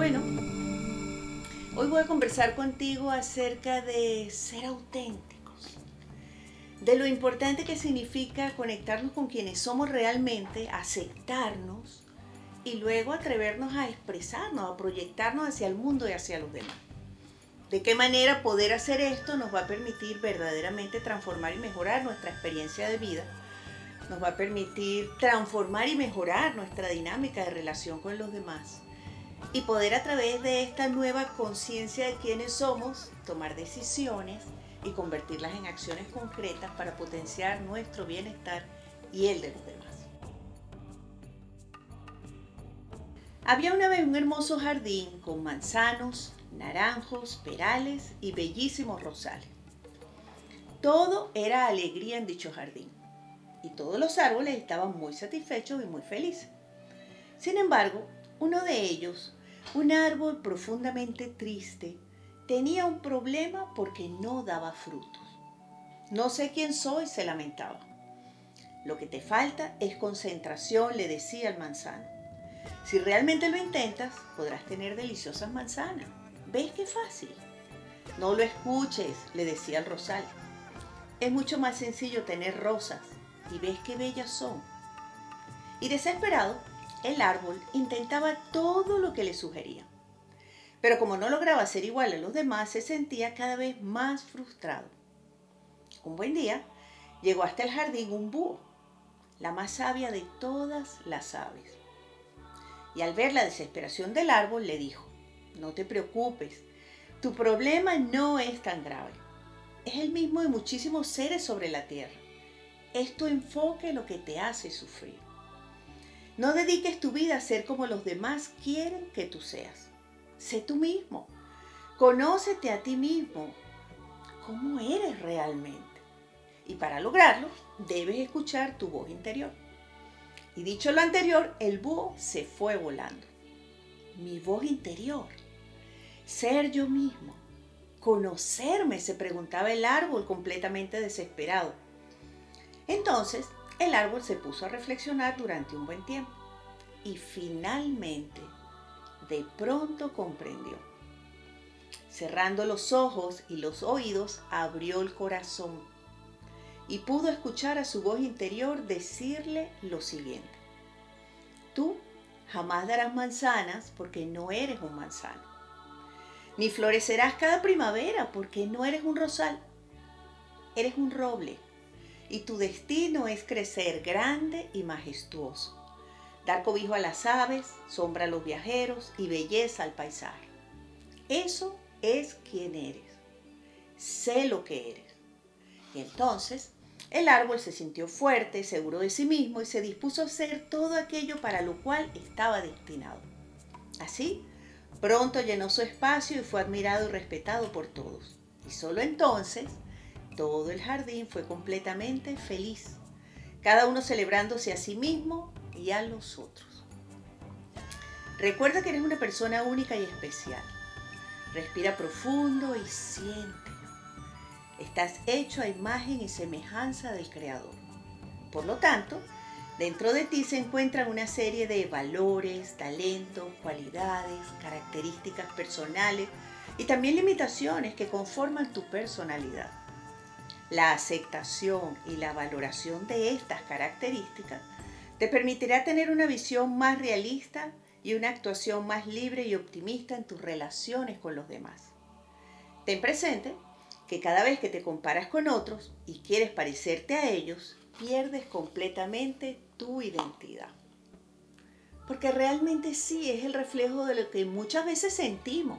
Bueno, hoy voy a conversar contigo acerca de ser auténticos, de lo importante que significa conectarnos con quienes somos realmente, aceptarnos y luego atrevernos a expresarnos, a proyectarnos hacia el mundo y hacia los demás. ¿De qué manera poder hacer esto nos va a permitir verdaderamente transformar y mejorar nuestra experiencia de vida? Nos va a permitir transformar y mejorar nuestra dinámica de relación con los demás y poder a través de esta nueva conciencia de quiénes somos tomar decisiones y convertirlas en acciones concretas para potenciar nuestro bienestar y el de los demás. Había una vez un hermoso jardín con manzanos, naranjos, perales y bellísimos rosales. Todo era alegría en dicho jardín y todos los árboles estaban muy satisfechos y muy felices. Sin embargo, uno de ellos, un árbol profundamente triste, tenía un problema porque no daba frutos. No sé quién soy, se lamentaba. Lo que te falta es concentración, le decía el manzano. Si realmente lo intentas, podrás tener deliciosas manzanas. ¿Ves qué fácil? No lo escuches, le decía el rosal. Es mucho más sencillo tener rosas y ves qué bellas son. Y desesperado, el árbol intentaba todo lo que le sugería. Pero como no lograba ser igual a los demás, se sentía cada vez más frustrado. Un buen día llegó hasta el jardín un búho, la más sabia de todas las aves. Y al ver la desesperación del árbol le dijo, no te preocupes, tu problema no es tan grave. Es el mismo de muchísimos seres sobre la tierra. Es tu enfoque lo que te hace sufrir. No dediques tu vida a ser como los demás quieren que tú seas. Sé tú mismo. Conócete a ti mismo. ¿Cómo eres realmente? Y para lograrlo, debes escuchar tu voz interior. Y dicho lo anterior, el búho se fue volando. Mi voz interior. Ser yo mismo. Conocerme, se preguntaba el árbol completamente desesperado. Entonces, el árbol se puso a reflexionar durante un buen tiempo y finalmente, de pronto comprendió. Cerrando los ojos y los oídos, abrió el corazón y pudo escuchar a su voz interior decirle lo siguiente. Tú jamás darás manzanas porque no eres un manzano. Ni florecerás cada primavera porque no eres un rosal. Eres un roble y tu destino es crecer grande y majestuoso, dar cobijo a las aves, sombra a los viajeros y belleza al paisaje. Eso es quien eres. Sé lo que eres. Y entonces el árbol se sintió fuerte, seguro de sí mismo y se dispuso a hacer todo aquello para lo cual estaba destinado. Así, pronto llenó su espacio y fue admirado y respetado por todos. Y solo entonces todo el jardín fue completamente feliz, cada uno celebrándose a sí mismo y a los otros. Recuerda que eres una persona única y especial. Respira profundo y siéntelo. Estás hecho a imagen y semejanza del Creador. Por lo tanto, dentro de ti se encuentran una serie de valores, talentos, cualidades, características personales y también limitaciones que conforman tu personalidad. La aceptación y la valoración de estas características te permitirá tener una visión más realista y una actuación más libre y optimista en tus relaciones con los demás. Ten presente que cada vez que te comparas con otros y quieres parecerte a ellos, pierdes completamente tu identidad. Porque realmente sí es el reflejo de lo que muchas veces sentimos.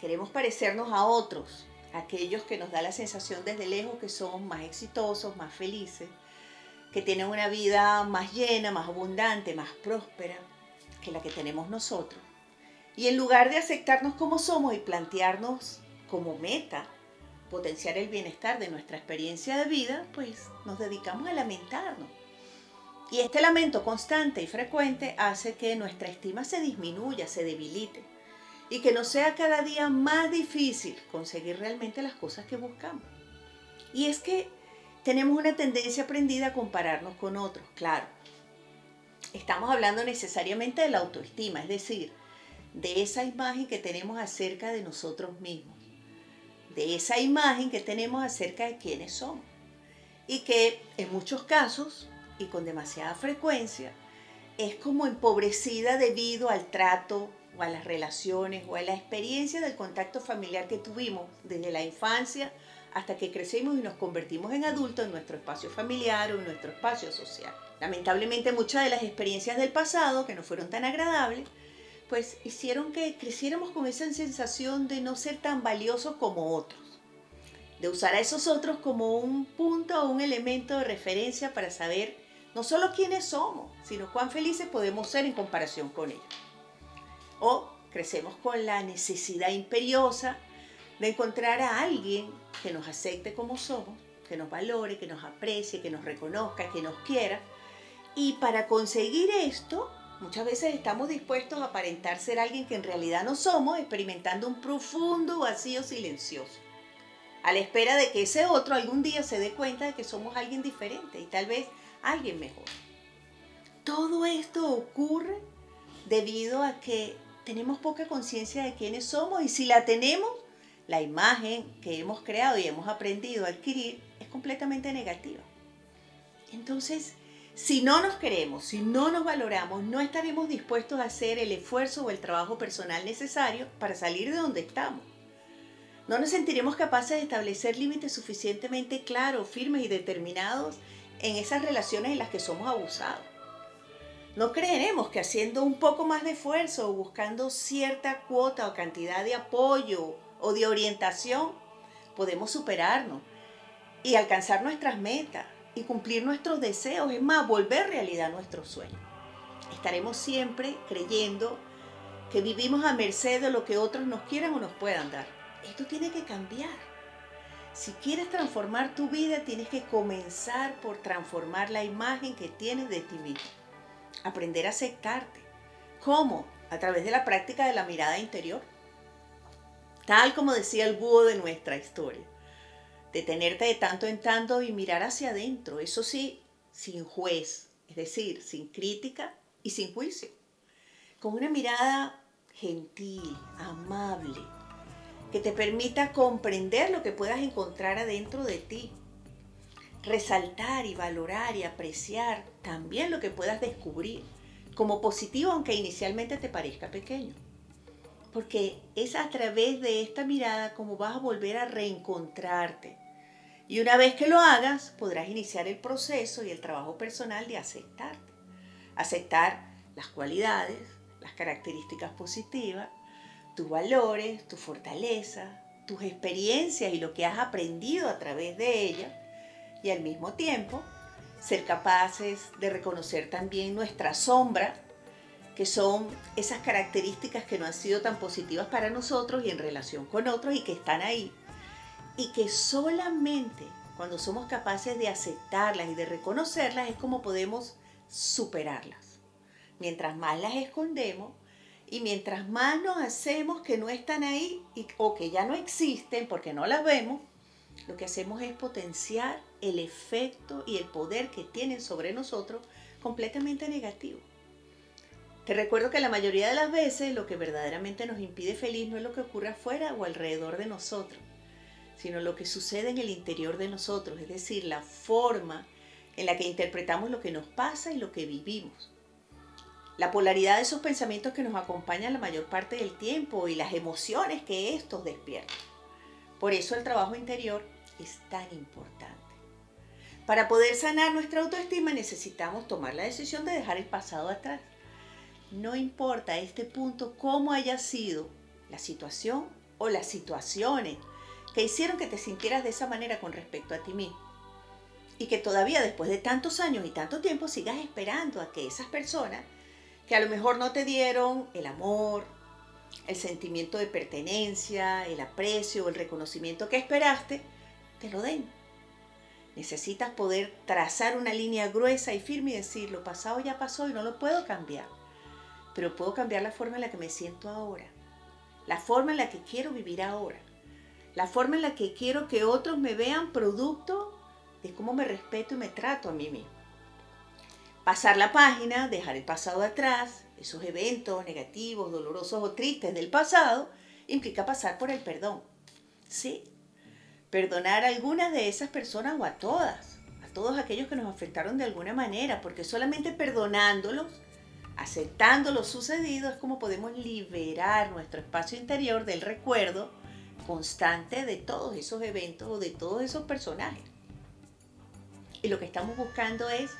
Queremos parecernos a otros, aquellos que nos da la sensación desde lejos que son más exitosos, más felices, que tienen una vida más llena, más abundante, más próspera que la que tenemos nosotros. Y en lugar de aceptarnos como somos y plantearnos como meta potenciar el bienestar de nuestra experiencia de vida, pues nos dedicamos a lamentarnos. Y este lamento constante y frecuente hace que nuestra estima se disminuya, se debilite y que nos sea cada día más difícil conseguir realmente las cosas que buscamos. Y es que tenemos una tendencia aprendida a compararnos con otros, claro. Estamos hablando necesariamente de la autoestima, es decir, de esa imagen que tenemos acerca de nosotros mismos, de esa imagen que tenemos acerca de quiénes somos. Y que en muchos casos, y con demasiada frecuencia, es como empobrecida debido al trato o a las relaciones o a la experiencia del contacto familiar que tuvimos desde la infancia hasta que crecemos y nos convertimos en adultos en nuestro espacio familiar o en nuestro espacio social. Lamentablemente muchas de las experiencias del pasado que no fueron tan agradables, pues hicieron que creciéramos con esa sensación de no ser tan valiosos como otros, de usar a esos otros como un punto o un elemento de referencia para saber no solo quiénes somos, sino cuán felices podemos ser en comparación con ellos. O crecemos con la necesidad imperiosa de encontrar a alguien que nos acepte como somos, que nos valore, que nos aprecie, que nos reconozca, que nos quiera. Y para conseguir esto, muchas veces estamos dispuestos a aparentar ser alguien que en realidad no somos, experimentando un profundo vacío silencioso, a la espera de que ese otro algún día se dé cuenta de que somos alguien diferente y tal vez alguien mejor. Todo esto ocurre debido a que tenemos poca conciencia de quiénes somos y si la tenemos, la imagen que hemos creado y hemos aprendido a adquirir es completamente negativa. Entonces, si no nos queremos, si no nos valoramos, no estaremos dispuestos a hacer el esfuerzo o el trabajo personal necesario para salir de donde estamos. No nos sentiremos capaces de establecer límites suficientemente claros, firmes y determinados en esas relaciones en las que somos abusados. No creeremos que haciendo un poco más de esfuerzo o buscando cierta cuota o cantidad de apoyo o de orientación, podemos superarnos y alcanzar nuestras metas y cumplir nuestros deseos, es más, volver realidad nuestros sueños. Estaremos siempre creyendo que vivimos a merced de lo que otros nos quieran o nos puedan dar. Esto tiene que cambiar. Si quieres transformar tu vida, tienes que comenzar por transformar la imagen que tienes de ti mismo. Aprender a aceptarte. ¿Cómo? A través de la práctica de la mirada interior tal como decía el búho de nuestra historia. Detenerte de tanto en tanto y mirar hacia adentro, eso sí, sin juez, es decir, sin crítica y sin juicio. Con una mirada gentil, amable, que te permita comprender lo que puedas encontrar adentro de ti. Resaltar y valorar y apreciar también lo que puedas descubrir como positivo aunque inicialmente te parezca pequeño porque es a través de esta mirada como vas a volver a reencontrarte. Y una vez que lo hagas, podrás iniciar el proceso y el trabajo personal de aceptarte. Aceptar las cualidades, las características positivas, tus valores, tu fortaleza, tus experiencias y lo que has aprendido a través de ellas. Y al mismo tiempo, ser capaces de reconocer también nuestra sombra que son esas características que no han sido tan positivas para nosotros y en relación con otros y que están ahí. Y que solamente cuando somos capaces de aceptarlas y de reconocerlas es como podemos superarlas. Mientras más las escondemos y mientras más nos hacemos que no están ahí o que ya no existen porque no las vemos, lo que hacemos es potenciar el efecto y el poder que tienen sobre nosotros completamente negativo. Te recuerdo que la mayoría de las veces lo que verdaderamente nos impide feliz no es lo que ocurre afuera o alrededor de nosotros, sino lo que sucede en el interior de nosotros, es decir, la forma en la que interpretamos lo que nos pasa y lo que vivimos. La polaridad de esos pensamientos que nos acompañan la mayor parte del tiempo y las emociones que estos despiertan. Por eso el trabajo interior es tan importante. Para poder sanar nuestra autoestima necesitamos tomar la decisión de dejar el pasado atrás no importa a este punto cómo haya sido la situación o las situaciones que hicieron que te sintieras de esa manera con respecto a ti mismo. Y que todavía después de tantos años y tanto tiempo sigas esperando a que esas personas que a lo mejor no te dieron el amor, el sentimiento de pertenencia, el aprecio el reconocimiento que esperaste, te lo den. Necesitas poder trazar una línea gruesa y firme y decir, lo pasado ya pasó y no lo puedo cambiar pero puedo cambiar la forma en la que me siento ahora, la forma en la que quiero vivir ahora, la forma en la que quiero que otros me vean producto de cómo me respeto y me trato a mí mismo. Pasar la página, dejar el pasado atrás, esos eventos negativos, dolorosos o tristes del pasado, implica pasar por el perdón. Sí, perdonar a algunas de esas personas o a todas, a todos aquellos que nos afectaron de alguna manera, porque solamente perdonándolos, aceptando lo sucedido, es como podemos liberar nuestro espacio interior del recuerdo constante de todos esos eventos o de todos esos personajes. Y lo que estamos buscando es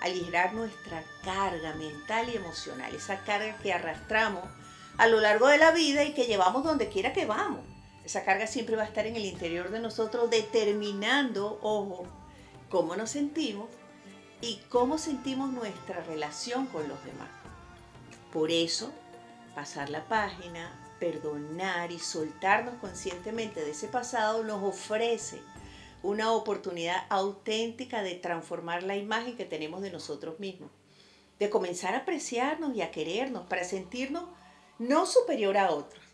aligerar nuestra carga mental y emocional, esa carga que arrastramos a lo largo de la vida y que llevamos donde quiera que vamos. Esa carga siempre va a estar en el interior de nosotros determinando, ojo, cómo nos sentimos y cómo sentimos nuestra relación con los demás. Por eso, pasar la página, perdonar y soltarnos conscientemente de ese pasado nos ofrece una oportunidad auténtica de transformar la imagen que tenemos de nosotros mismos, de comenzar a apreciarnos y a querernos para sentirnos no superior a otros,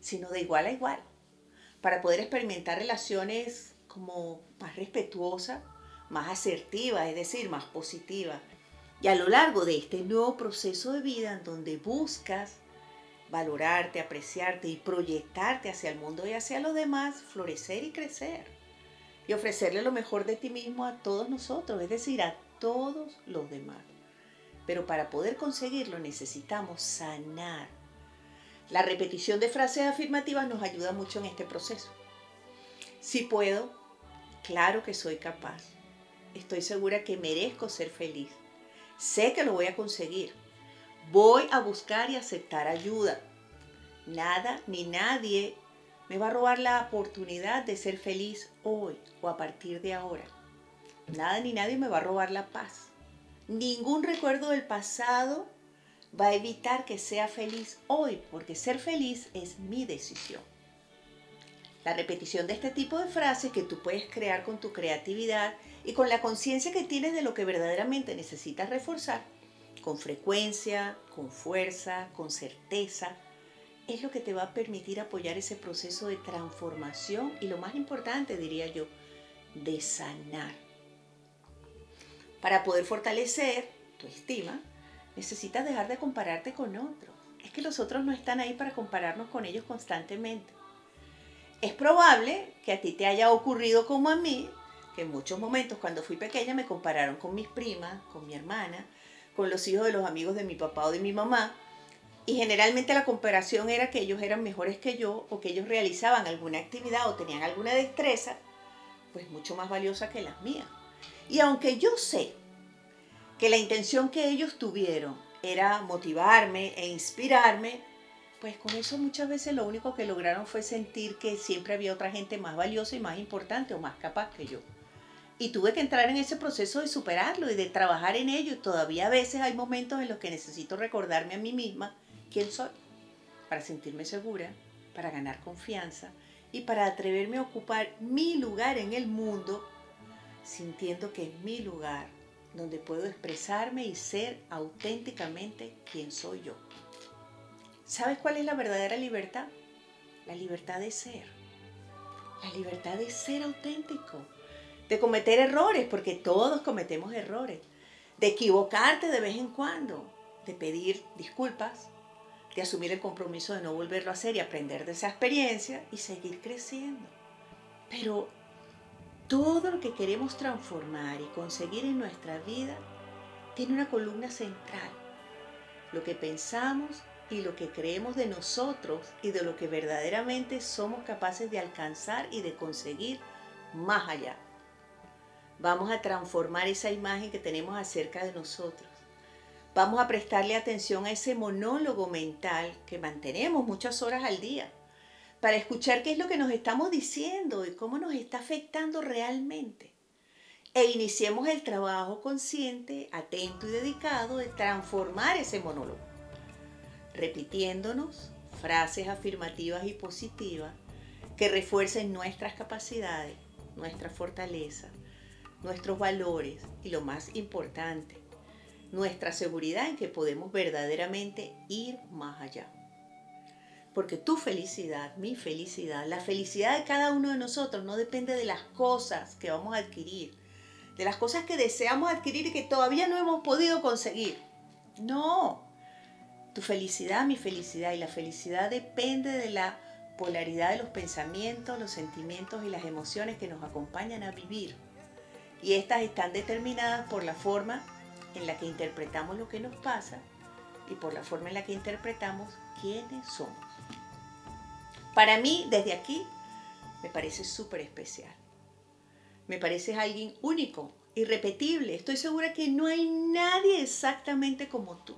sino de igual a igual, para poder experimentar relaciones como más respetuosas, más asertivas, es decir, más positivas. Y a lo largo de este nuevo proceso de vida en donde buscas valorarte, apreciarte y proyectarte hacia el mundo y hacia los demás, florecer y crecer. Y ofrecerle lo mejor de ti mismo a todos nosotros, es decir, a todos los demás. Pero para poder conseguirlo necesitamos sanar. La repetición de frases afirmativas nos ayuda mucho en este proceso. Si puedo, claro que soy capaz. Estoy segura que merezco ser feliz. Sé que lo voy a conseguir. Voy a buscar y aceptar ayuda. Nada ni nadie me va a robar la oportunidad de ser feliz hoy o a partir de ahora. Nada ni nadie me va a robar la paz. Ningún recuerdo del pasado va a evitar que sea feliz hoy, porque ser feliz es mi decisión. La repetición de este tipo de frases que tú puedes crear con tu creatividad y con la conciencia que tienes de lo que verdaderamente necesitas reforzar, con frecuencia, con fuerza, con certeza, es lo que te va a permitir apoyar ese proceso de transformación y lo más importante, diría yo, de sanar. Para poder fortalecer tu estima, necesitas dejar de compararte con otros. Es que los otros no están ahí para compararnos con ellos constantemente. Es probable que a ti te haya ocurrido como a mí, que en muchos momentos cuando fui pequeña me compararon con mis primas, con mi hermana, con los hijos de los amigos de mi papá o de mi mamá, y generalmente la comparación era que ellos eran mejores que yo o que ellos realizaban alguna actividad o tenían alguna destreza, pues mucho más valiosa que las mías. Y aunque yo sé que la intención que ellos tuvieron era motivarme e inspirarme, pues con eso muchas veces lo único que lograron fue sentir que siempre había otra gente más valiosa y más importante o más capaz que yo. Y tuve que entrar en ese proceso de superarlo y de trabajar en ello. Y todavía a veces hay momentos en los que necesito recordarme a mí misma quién soy, para sentirme segura, para ganar confianza y para atreverme a ocupar mi lugar en el mundo sintiendo que es mi lugar donde puedo expresarme y ser auténticamente quien soy yo. ¿Sabes cuál es la verdadera libertad? La libertad de ser. La libertad de ser auténtico. De cometer errores, porque todos cometemos errores. De equivocarte de vez en cuando. De pedir disculpas. De asumir el compromiso de no volverlo a hacer y aprender de esa experiencia y seguir creciendo. Pero todo lo que queremos transformar y conseguir en nuestra vida tiene una columna central. Lo que pensamos y lo que creemos de nosotros y de lo que verdaderamente somos capaces de alcanzar y de conseguir más allá. Vamos a transformar esa imagen que tenemos acerca de nosotros. Vamos a prestarle atención a ese monólogo mental que mantenemos muchas horas al día para escuchar qué es lo que nos estamos diciendo y cómo nos está afectando realmente. E iniciemos el trabajo consciente, atento y dedicado de transformar ese monólogo, repitiéndonos frases afirmativas y positivas que refuercen nuestras capacidades, nuestra fortaleza, nuestros valores y lo más importante, nuestra seguridad en que podemos verdaderamente ir más allá. Porque tu felicidad, mi felicidad, la felicidad de cada uno de nosotros no depende de las cosas que vamos a adquirir, de las cosas que deseamos adquirir y que todavía no hemos podido conseguir. No, tu felicidad, mi felicidad y la felicidad depende de la polaridad de los pensamientos, los sentimientos y las emociones que nos acompañan a vivir. Y estas están determinadas por la forma en la que interpretamos lo que nos pasa y por la forma en la que interpretamos quiénes somos. Para mí, desde aquí, me parece súper especial. Me pareces alguien único, irrepetible. Estoy segura que no hay nadie exactamente como tú.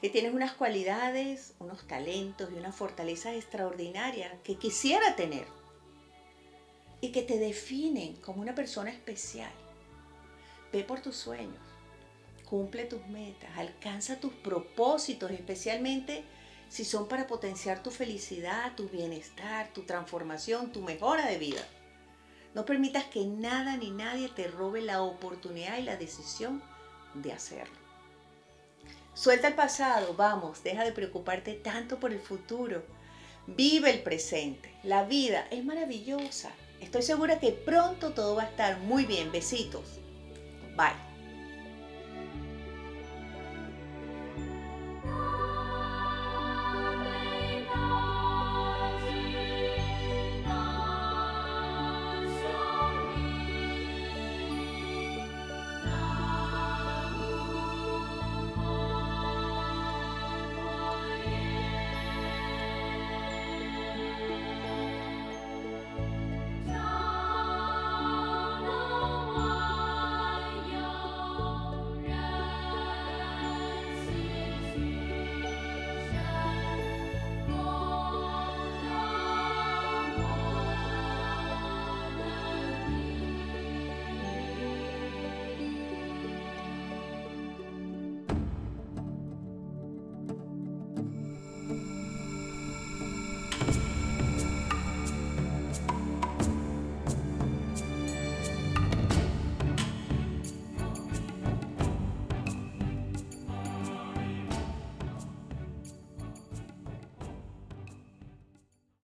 Que tienes unas cualidades, unos talentos y una fortaleza extraordinaria que quisiera tener. Y que te definen como una persona especial. Ve por tus sueños, cumple tus metas, alcanza tus propósitos, especialmente si son para potenciar tu felicidad, tu bienestar, tu transformación, tu mejora de vida. No permitas que nada ni nadie te robe la oportunidad y la decisión de hacerlo. Suelta el pasado, vamos, deja de preocuparte tanto por el futuro. Vive el presente. La vida es maravillosa. Estoy segura que pronto todo va a estar muy bien. Besitos. Bye.